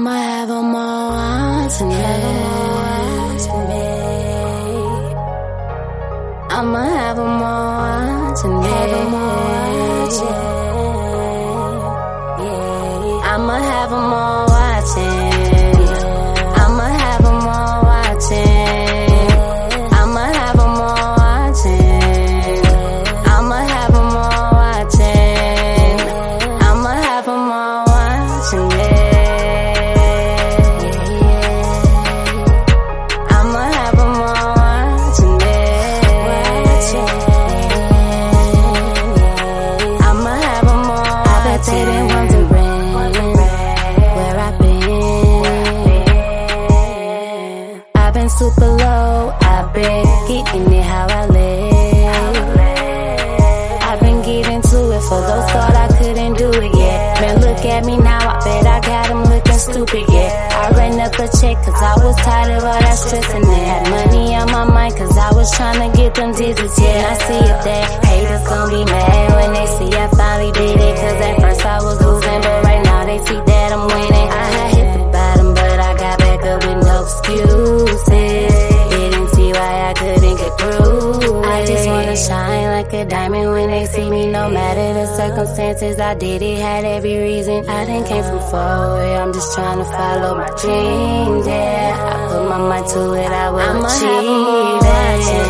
I'ma have them all tonight. I'ma have cause I was tired of all that stress and it. Had money on my mind cause I was trying to get them digits, yeah. And I see if that haters gon' be mad when they see I finally did it. Cause at first I was losing, like a diamond when they see me. No matter the circumstances, I did it, had every reason. I didn't came from far away, I'm just trying to follow my dreams, yeah. I put my mind to it, I will I'ma achieve it.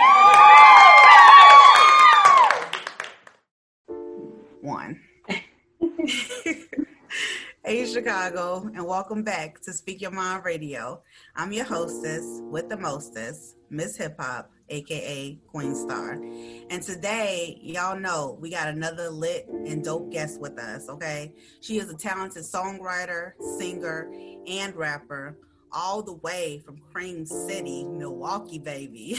Hey Chicago, and welcome back to Speak Your Mind Radio. I'm your hostess with the mostest, Miss Hip Hop, aka Queen Star. And today, y'all know we got another lit and dope guest with us, okay? She is a talented songwriter, singer, and rapper, all the way from Cream City, Milwaukee, baby.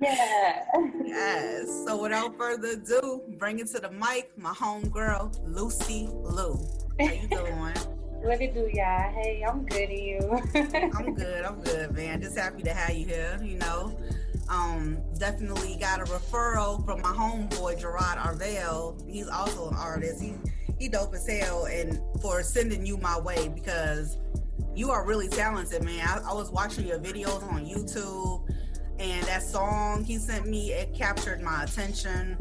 Yeah. yes. So without further ado, bring it to the mic, my homegirl, Lucy Lou. How you doing? What it do, y'all? Hey, I'm good and you. I'm good. I'm good, man. Just happy to have you here. You know, um, definitely got a referral from my homeboy Gerard Arvell. He's also an artist. He he dope as hell, and for sending you my way because you are really talented, man. I, I was watching your videos on YouTube, and that song he sent me it captured my attention.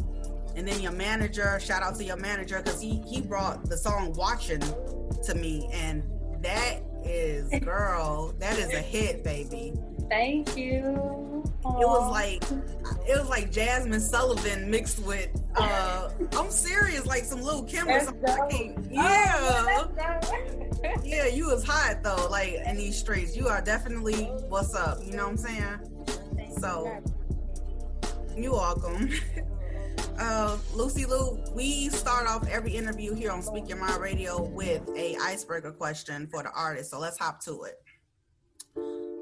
And then your manager, shout out to your manager because he he brought the song "Watching" to me, and that is girl, that is a hit, baby. Thank you. It was like it was like Jazmine Sullivan mixed with uh I'm serious, like some Lil' Kim or something. I dope. Oh, Yeah. Yeah, you was hot though, like in these streets. You are definitely what's up, you know what I'm saying? Thank. So you welcome. Uh, Lucy Lou, we start off every interview here on Speak Your Mind Radio with a icebreaker question for the artist. So let's hop to it.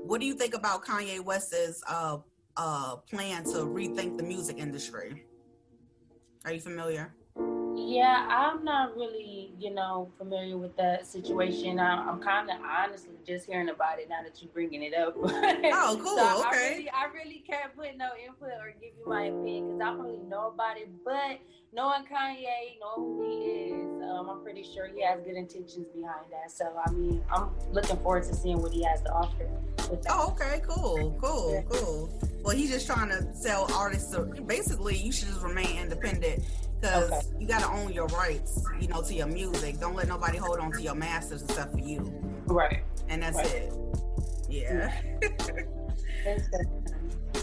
What do you think about Kanye West's uh, uh, plan to rethink the music industry? Are you familiar? Yeah, I'm not really, you know, familiar with that situation. I, am kind of honestly just hearing about it now that you're bringing it up. oh, cool. so okay. I really, I really can't put no input or give you my opinion because I don't really know about it. But knowing Kanye, knowing who he is, um, I'm pretty sure he has good intentions behind that. So, I mean, I'm looking forward to seeing what he has to offer. Oh, okay, cool, cool, yeah. cool. Well, he's just trying to sell artists. To, basically, you should just remain independent because okay. you got to own your rights, you know, to your music. Don't let nobody hold on to your masters and stuff for you. Right. And that's right. it. Yeah.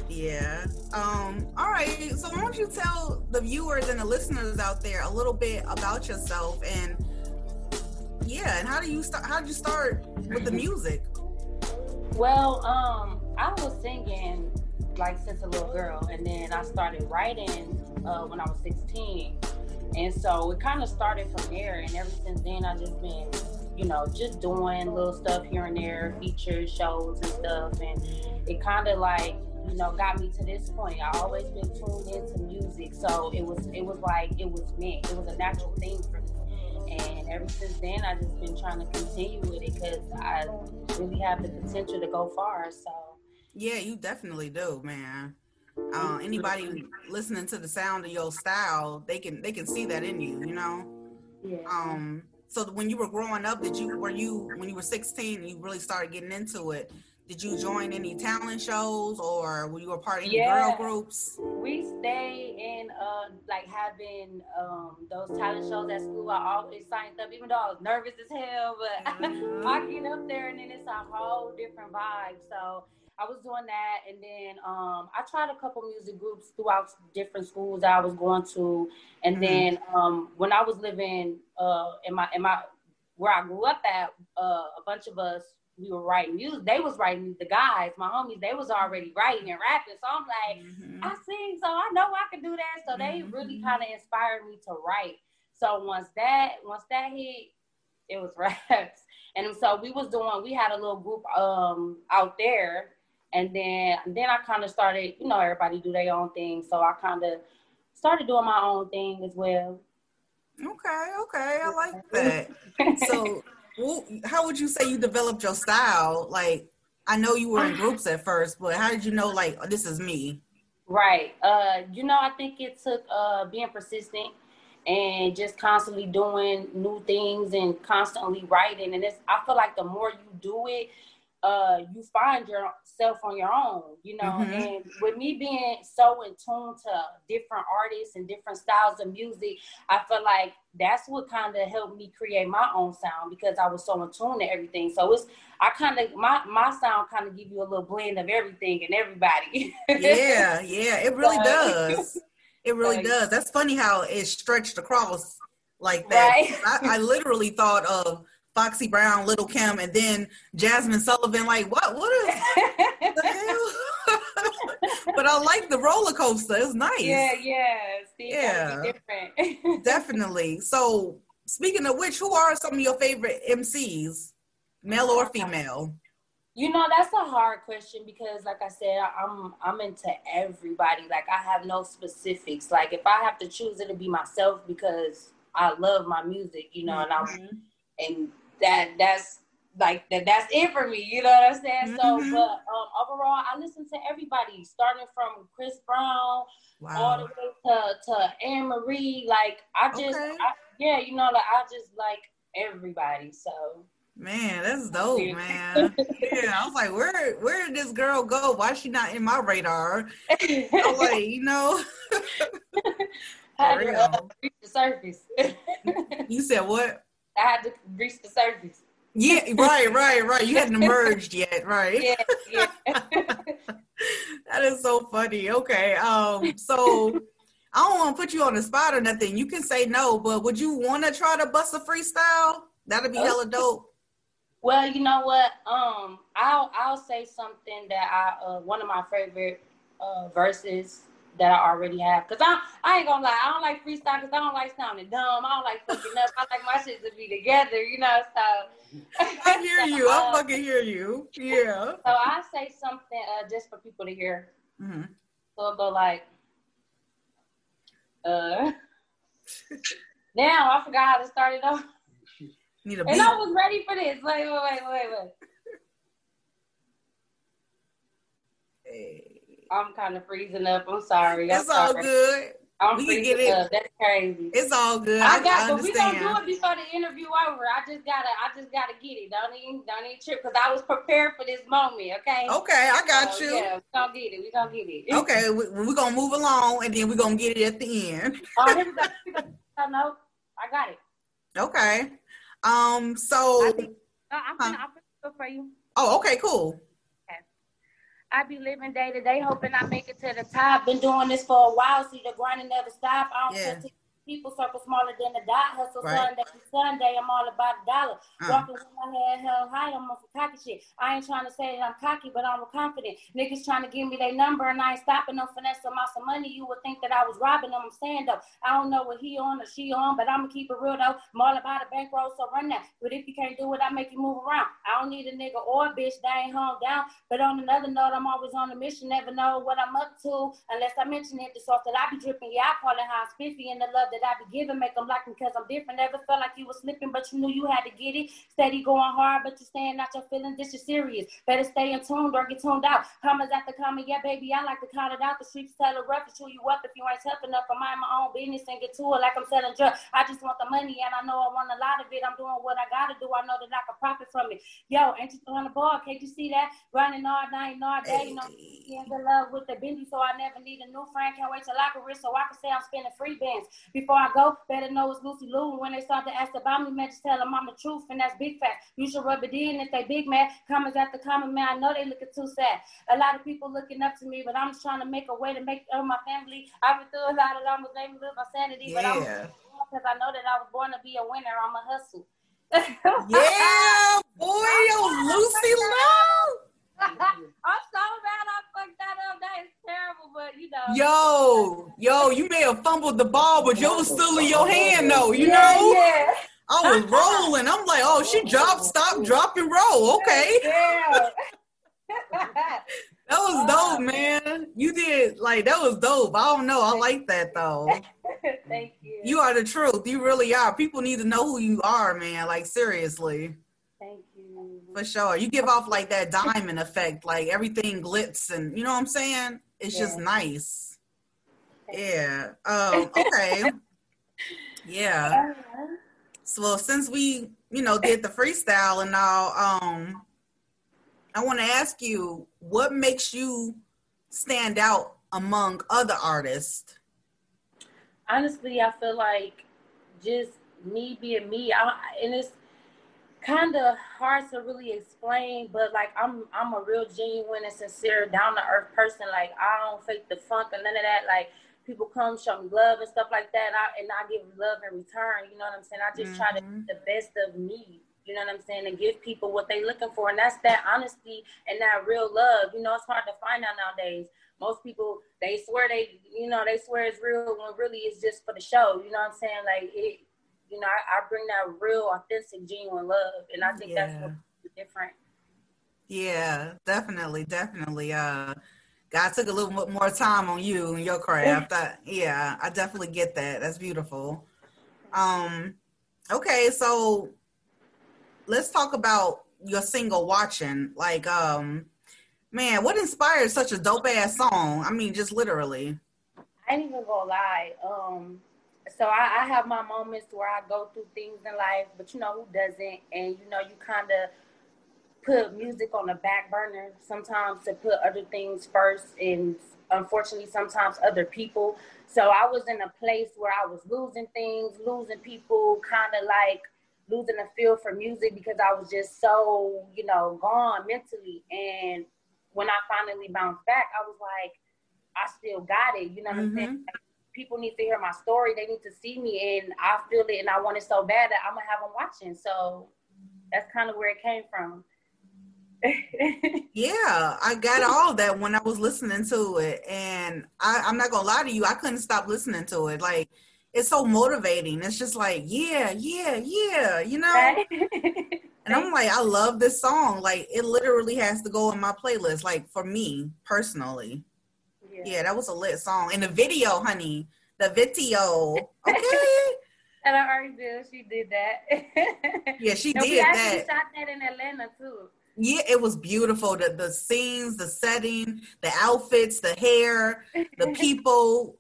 yeah. Um. All right. So why don't you tell the viewers and the listeners out there a little bit about yourself and yeah, and how do you start? How did you start with the music? Well, um, I was singing like since a little girl, and then I started writing uh, when I was 16, and so it kind of started from there. And ever since then, I just been, you know, just doing little stuff here and there, features, shows, and stuff, and it kind of like you know got me to this point. I always been tuned into music, so it was it was like it was me. It was a natural thing for me. And ever since then, I just been trying to continue with it because I really have the potential to go far. So yeah, you definitely do, man. Uh, anybody listening to the sound of your style, they can they can see that in you, you know. Yeah. Um. So when you were growing up, did you were you when you were 16 you really started getting into it? Did you join any talent shows or were you a part of any yeah. girl groups? We stay in uh like having um those talent shows at school. I always signed up, even though I was nervous as hell, but mm-hmm. I get up there and then it's a whole different vibe. So I was doing that, and then um, I tried a couple music groups throughout different schools I was going to, and mm-hmm. then um, when I was living uh, in my in my where I grew up at, uh, a bunch of us we were writing music. They was writing the guys, my homies. They was already writing and rapping. So I'm like, mm-hmm. I sing, so I know I can do that. So they mm-hmm. really kind of inspired me to write. So once that once that hit, it was raps. And so we was doing. We had a little group um out there and then then I kind of started, you know, everybody do their own thing. So I kind of started doing my own thing as well. Okay, okay, I like that. so, how would you say you developed your style? Like, I know you were in groups at first, but how did you know, like, oh, this is me? Right. Uh, you know, I think it took uh being persistent and just constantly doing new things and constantly writing. And it's I feel like the more you do it, uh, you find yourself on your own, you know. Mm-hmm. And with me being so in tune to different artists and different styles of music, I feel like that's what kind of helped me create my own sound because I was so in tune to everything. So it's I kind of my my sound kind of give you a little blend of everything and everybody. yeah, yeah, it really so, does. It really like, does. That's funny how it stretched across like that. Right? I, I literally thought of Foxy Brown, Lil' Kim, and then Jazmine Sullivan. Like, what? What is the hell? but I like the roller coaster. It's nice. Yeah, yeah. See, yeah, different. definitely. So, speaking of which, who are some of your favorite MCs, male or female? You know, that's a hard question because, like I said, I'm I'm into everybody. Like, I have no specifics. Like, if I have to choose, it'll be myself because I love my music. You know, mm-hmm. and I'm and that that's like that that's it for me. You know what I'm saying? Mm-hmm. So, but um, overall, I listen to everybody, starting from Chris Brown wow. all the way to to Anne Marie. Like I just, okay. I, yeah, you know, like I just like everybody. So. Man, that's dope, man. yeah, I was like, where where did this girl go? Why is she not in my radar? Like, you know. Had to uh, the surface. you said what? I had to reach the surface. Yeah, right, right, right. You hadn't emerged yet, right? Yeah, yeah. that is so funny. Okay, um, so I don't want to put you on the spot or nothing. You can say no, but would you want to try to bust a freestyle? That'd be hella dope. Well, you know what? Um, I'll I'll say something that I uh, one of my favorite uh, verses that I already have. Cause I I ain't gonna lie, I don't like freestyle because I don't like sounding dumb. I don't like fucking up. I like my shit to be together, you know. So I hear you. I fucking hear you. Yeah. So I say something uh, just for people to hear. Mm-hmm. So it'll go like, uh. now I forgot how to start it off. Need a And I was ready for this. Wait, wait, wait, wait, wait. Hey. I'm kind of freezing up. I'm sorry. I'm It's all good. I'm We can freezing get it. up. That's crazy. It's all good. I got, I but we gonna do it before the interview over. I just gotta, I just gotta get it. Don't even, don't even trip, because I was prepared for this moment. Okay. Okay, I got So, you. Yeah, we gonna get it. We gonna get it. Okay, we, we're gonna move along and then we're gonna get it at the end. Oh, here we go. We. Oh, no, I got it. Okay. Um, so I think, uh, I'm Huh? gonna, I'm gonna for you. oh okay, cool. I be living day to day, hoping I make it to the top. Been doing this for a while, see the grinding never stop. I don't Yeah. People circle smaller than the dot. Hustle Right. Sunday to Sunday, I'm all about a dollar. Uh. Walking with my head held high, I'm on some cocky shit. I ain't trying to say that I'm cocky, but I'm confident. Niggas trying to give me their number and I ain't stopping them finesse out some money. You would think that I was robbing them. I'm saying though, I don't know what he on or she on, but I'ma keep it real though. I'm all about a bankroll, so run that. But if you can't do it, I make you move around. I don't need a nigga or a bitch that ain't home down. But on another note, I'm always on a mission, never know what I'm up to unless I mention it. The sauce that I be dripping, yeah, I call it high spiffy, and the love that I be giving make them like me because I'm different. Never felt like you was slipping, but you knew you had to get it. Steady going hard, but you're staying out your feelings. This is serious. Better stay in tune or get tuned out. Commas after comma, yeah, baby, I like to count it out. The streets tell a rough to chew you up if you ain't tough enough. I mind my own business and get to it like I'm selling drugs. I just want the money, and I know I want a lot of it. I'm doing what I gotta do. I know that I can profit from it. Yo, ain't you throwing the ball? Can't you see that? Running all night and all day. You know, in the love with the bendy, so I never need a new friend. Can't wait till I can rich so I can say I'm spending free bands. Before I go, better know it's Lucy Lou. And when they start to ask about me, man, just tell them I'm the truth, and that's big fact. You should rub it in if they big man. Comments after comment, man, I know they looking too sad. A lot of people looking up to me, but I'm just trying to make a way to make uh, my family. I've been through a lot of almost made me lose my sanity, but I'm Yeah. because I know that I was born to be a winner. I'm a hustle. Yeah, boy, yo, Lucy Love. I'm so mad I fucked that up. That is terrible, but you know. Yo, yo, you may have fumbled the ball, but yo was still in your hand though, you yeah, know? Yeah. I was rolling. I'm like, oh, she dropped, stop, drop, and roll. Okay. Yeah. That was dope, uh, man. You did like that was dope. I don't know. I like that though. Thank you. You are the truth. You really are. People need to know who you are, man. Like seriously. Thank you. For sure. You give off like that diamond effect, like everything glitz and you know what I'm saying? It's just Yeah. nice. Yeah. Um, okay. yeah. So well, since we, you know, did the freestyle and all, um, I want to ask you, what makes you stand out among other artists? honestly, I feel like just me being me, I, and it's kind of hard to really explain. But like, I'm I'm a real genuine and sincere, down to earth person. Like, I don't fake the funk or none of that. Like, people come show me love and stuff like that, and I, and I give love in return. You know what I'm saying? I just try to be the best of me. You know what I'm saying? And give people what they're looking for, and that's that honesty and that real love. You know, it's hard to find out nowadays most people they swear they you know they swear it's real when really it's just for the show you know what i'm saying like it you know i, I bring that real authentic genuine love and i think that's what's different Yeah, definitely, definitely. Uh, God took a little bit more time on you and your craft. I, yeah, I definitely get that. That's beautiful. Um, okay, so let's talk about your single "Watching." Like, um, man, what inspired such a dope ass song? I mean, just literally. I ain't even gonna lie. Um, so I, I have my moments where I go through things in life, but you know who doesn't? And you know, you kind of put music on the back burner sometimes to put other things first, and unfortunately, sometimes other people. So I was in a place where I was losing things, losing people, kind of like losing a feel for music because I was just so, you know, gone mentally. And when I finally bounced back, I was like, I still got it. You know what I'm mm-hmm. saying? People need to hear my story. They need to see me, and I feel it, and I want it so bad that I'm gonna have them watching. So that's kind of where it came from. yeah, I got all that when I was listening to it, and I, I'm not gonna lie to you, I couldn't stop listening to it. Like it's so motivating. It's just like, yeah, yeah, yeah, you know. and I'm like, I love this song. Like it literally has to go in my playlist. Like for me personally, yeah, yeah that was a lit song. And the video, honey, the video, okay. and I already did. She did that. yeah, she no, did that. Shot that in Atlanta too. Yeah, it was beautiful. The the scenes, the setting, the outfits, the hair, the people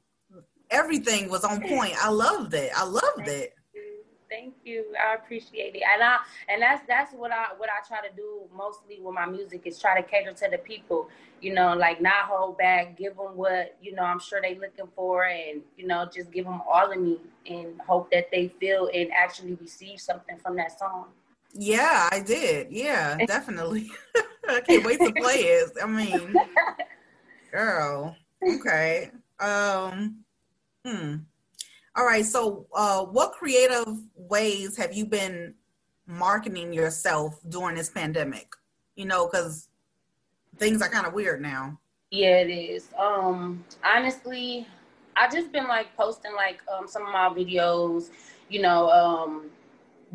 everything was on point. I loved it. I loved Thank it. You. Thank you. I appreciate it. And I and that's that's what I what I try to do mostly with my music is try to cater to the people. You know, like not hold back, give them what you know I'm sure they looking for, and you know just give them all of me and hope that they feel and actually receive something from that song. Yeah, I did. Yeah, definitely. I can't wait to play it. I mean, girl. Okay. Um Hmm. All right. So, uh, what creative ways have you been marketing yourself during this pandemic? You know, because things are kind of weird now. Yeah, it is. Um, honestly, I just been like posting like um some of my videos, you know, um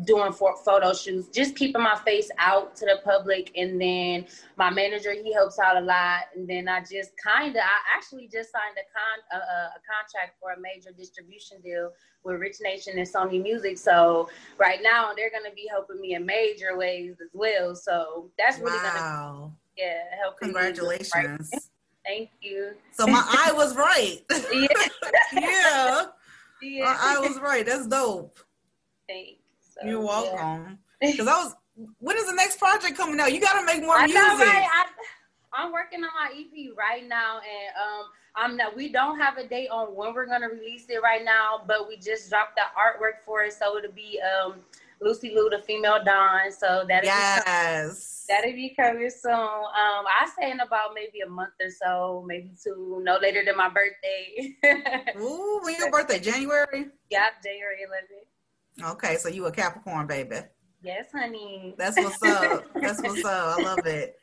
doing for photo shoots, just keeping my face out to the public. And then my manager, he helps out a lot. And then I just kind of, I actually just signed a con a, a, contract for a major distribution deal with Rich Nation and Sony Music. So right now they're going to be helping me in major ways as well. So that's really wow. going to, yeah, help. Congratulations. Right. Thank you. So my eye was right. yeah. yeah. yeah. My eye was right. That's dope. Thanks. So, You're welcome. Because yeah. I was. When is the next project coming out? You got to make more I music. Know, right? I, am working on my EP right now, and um, I'm not. We don't have a date on when we're gonna release it right now, but we just dropped the artwork for it, so it'll be um Lucy Lou, the female Don. So that'll yes. Be that'll be coming soon. Um, I say in about maybe a month or so, maybe two, no later than my birthday. Ooh, when your birthday? January? Yep, January 11th. Okay, so you a Capricorn baby. Yes, honey. That's what's up. That's what's up. I love it.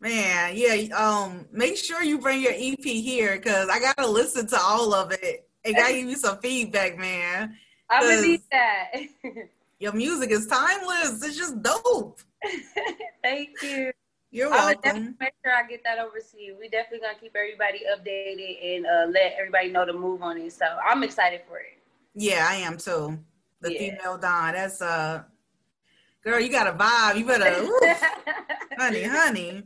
Man, yeah. Um, make sure you bring your EP here because I gotta listen to all of it and gotta give you some feedback, man. I believe that. your music is timeless. It's just dope. Thank you. You're welcome. I definitely make sure I get that over to you. We definitely gonna keep everybody updated and uh, let everybody know to move on it. So I'm excited for it. Yeah, I am too the yeah. female Don. That's uh girl, you got a vibe. You better honey, honey.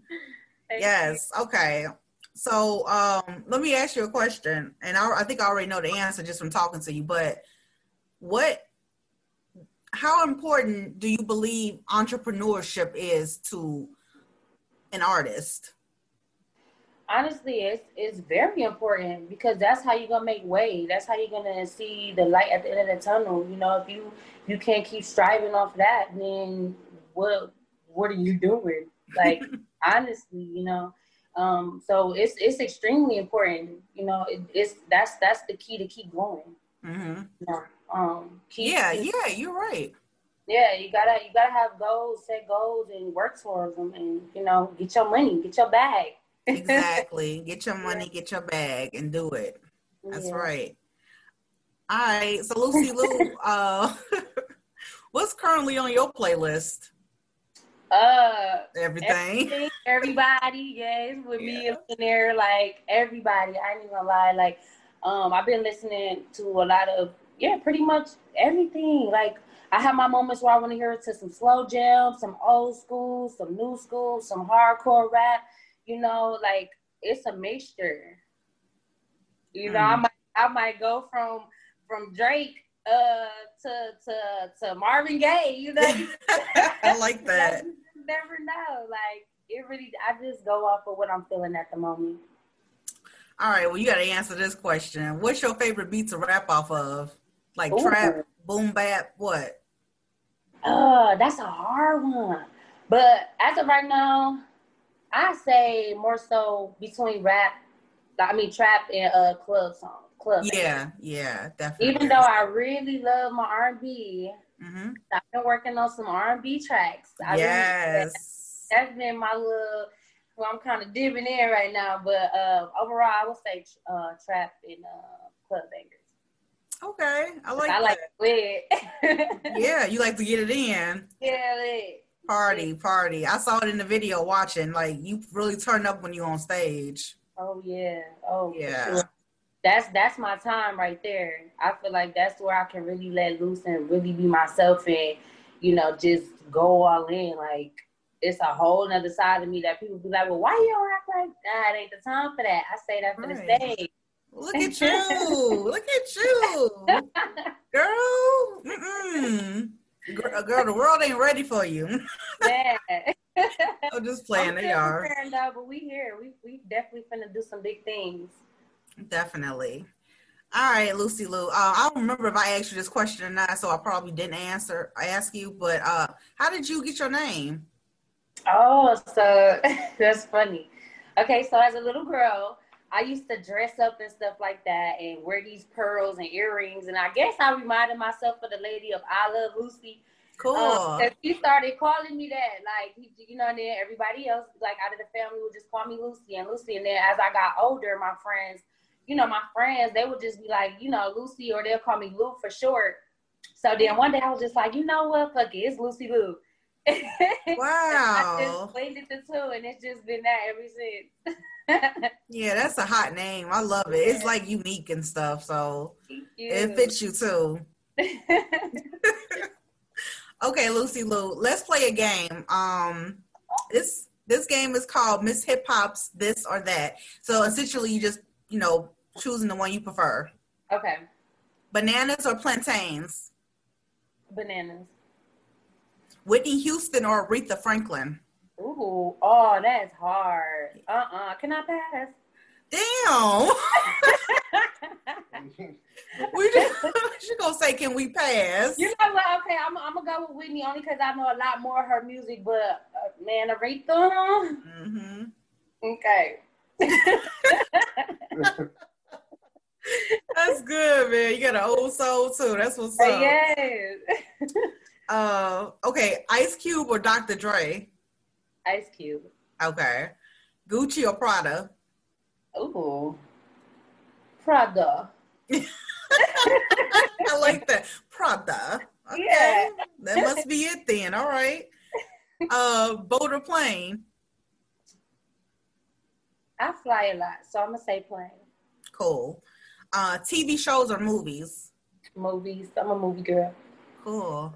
Thank yes. You. Okay. So um let me ask you a question. And I, I think I already know the answer just from talking to you, but what how important do you believe entrepreneurship is to an artist? Honestly it's it's very important because that's how you're gonna make way. That's how you're gonna see the light at the end of the tunnel. You know if you you can't keep striving off that then what what are you doing? Like honestly you know? Um so it's it's extremely important you know? It, it's that's that's the key to keep going. Mm-hmm. you know, um keep, yeah yeah you're right. Yeah you gotta you gotta have goals set goals and work towards them and you know get your money get your bag exactly. Get your money, get your bag, and do it. That's yeah. right. All right. So Lucy Lou, uh, what's currently on your playlist? Uh, everything. everybody, yes, with yeah. me in there, like everybody. I ain't even gonna lie, like, um, I've been listening to a lot of, yeah, pretty much everything. Like, I have my moments where I want to hear to some slow jams, some old school, some new school, some hardcore rap you know, like it's a mixture. You know, mm. I might I might go from from Drake uh to to to Marvin Gaye, you know. I like that. you never know. Like it really I just go off of what I'm feeling at the moment. All right, well you gotta answer this question. What's your favorite beat to rap off of? Like Ooh. trap, boom bap, what? Uh, that's a hard one. But as of right now, I say more so between rap, I mean trap and uh club song. Club. Yeah, yeah, definitely. Even though I really love my R and B, mm-hmm. I've been working on some R and B tracks. I yes. that's been my little. Well, I'm kind of dipping in right now, but uh, overall, I would say uh, trap and uh, club bangers. Okay, I like. I like it. yeah, you like to get it in. Yeah, lit. Party, party. I saw it in the video watching. Like you really turn up when you on stage. Oh yeah. Oh yeah. Sure. That's that's my time right there. I feel like that's where I can really let loose and really be myself and you know just go all in. Like it's a whole nother side of me that people be like, well, why you don't act like that? It ain't the time for that. I say that for right. the stage. Look at you. Look at you. Girl. Mm-mm. Girl, girl, the world ain't ready for you. yeah. I'm just playing. They are. Though, but we here. We we definitely finna do some big things. Definitely. All right, Lucy Lou. Uh, I don't remember if I asked you this question or not, so I probably didn't answer. I ask you, but uh, how did you get your name? Oh, so that's funny. Okay, so as a little girl, I used to dress up and stuff like that and wear these pearls and earrings. And I guess I reminded myself of the lady of I Love Lucy. Cool. Um, she started calling me that, like, you know, and then everybody else, like, out of the family would just call me Lucy and Lucy. And then as I got older, my friends, you know, my friends, they would just be like, you know, Lucy, or they'll call me Lou for short. So then one day I was just like, you know what, fuck it, it's Lucy Lou. Wow. I just blended the two, and it's just been that ever since. yeah, that's a hot name. I love it. It's like unique and stuff, so it fits you too. okay, Lucy Lou, let's play a game. Um, this this game is called Miss Hip Hop's This or That. So essentially, you just you know choosing the one you prefer. Okay. Bananas or plantains? Bananas. Whitney Houston or Aretha Franklin? Ooh, oh, that's hard. Uh uh-uh. uh Can I pass? Damn. we just she gonna say, "Can we pass?" You know what? Okay, I'm, I'm gonna go with Whitney only because I know a lot more of her music. But uh, man, Aretha. Mm-hmm. Okay. That's good, man. You got an old soul too. That's what's up. Yes. Uh, okay, Ice Cube or Dr. Dre? Ice Cube. Okay. Gucci or Prada? Ooh. Prada. I like that. Prada. Okay. Yeah. That must be it then. All right. Uh boat or plane? I fly a lot, so I'm gonna say plane. Cool. Uh TV shows or movies? Movies. I'm a movie girl. Cool.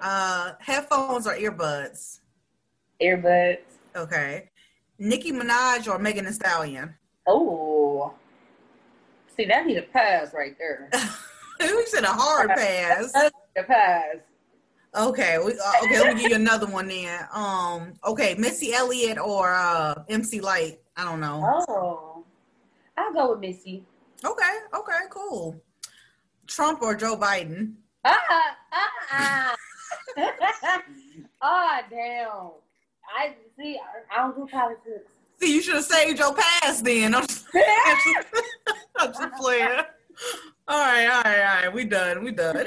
Uh headphones or earbuds? earbuds. Okay. Nicki Minaj or Megan Thee Stallion? Oh. See, that need a pass right there. we said a hard pass. a pass. Okay, we, uh, okay. Let me give you another one then. Um, okay, Missy Elliott or uh, MC Lyte? I don't know. Oh, I'll go with Missy. Okay, okay, cool. Trump or Joe Biden? Ah, ah, ah. ah, damn. I see. I, don't do politics. See, you should have saved your pass then. I'm just, I'm just playing. All right, all right, all right. We done. We done.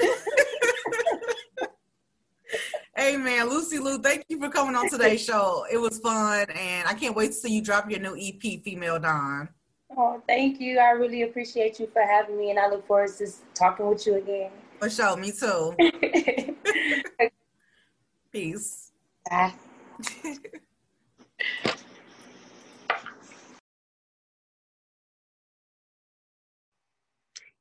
hey man, Lucy Lou, thank you for coming on today's show. It was fun, and I can't wait to see you drop your new EP, Female Don. Oh, thank you. I really appreciate you for having me, and I look forward to talking with you again. For sure, me too. Peace. Bye.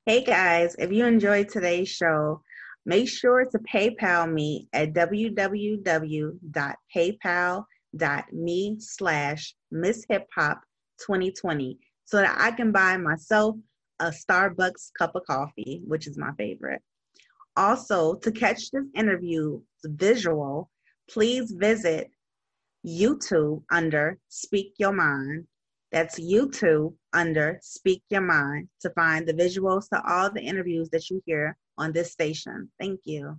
hey guys, if you enjoyed today's show, make sure to PayPal me at www.paypal.me slash Miss Hip Hop 2020 so that I can buy myself a Starbucks cup of coffee, which is my favorite. Also, to catch this interview visual, please visit YouTube under Speak Your Mind. That's YouTube under Speak Your Mind to find the visuals to all the interviews that you hear on this station. Thank you.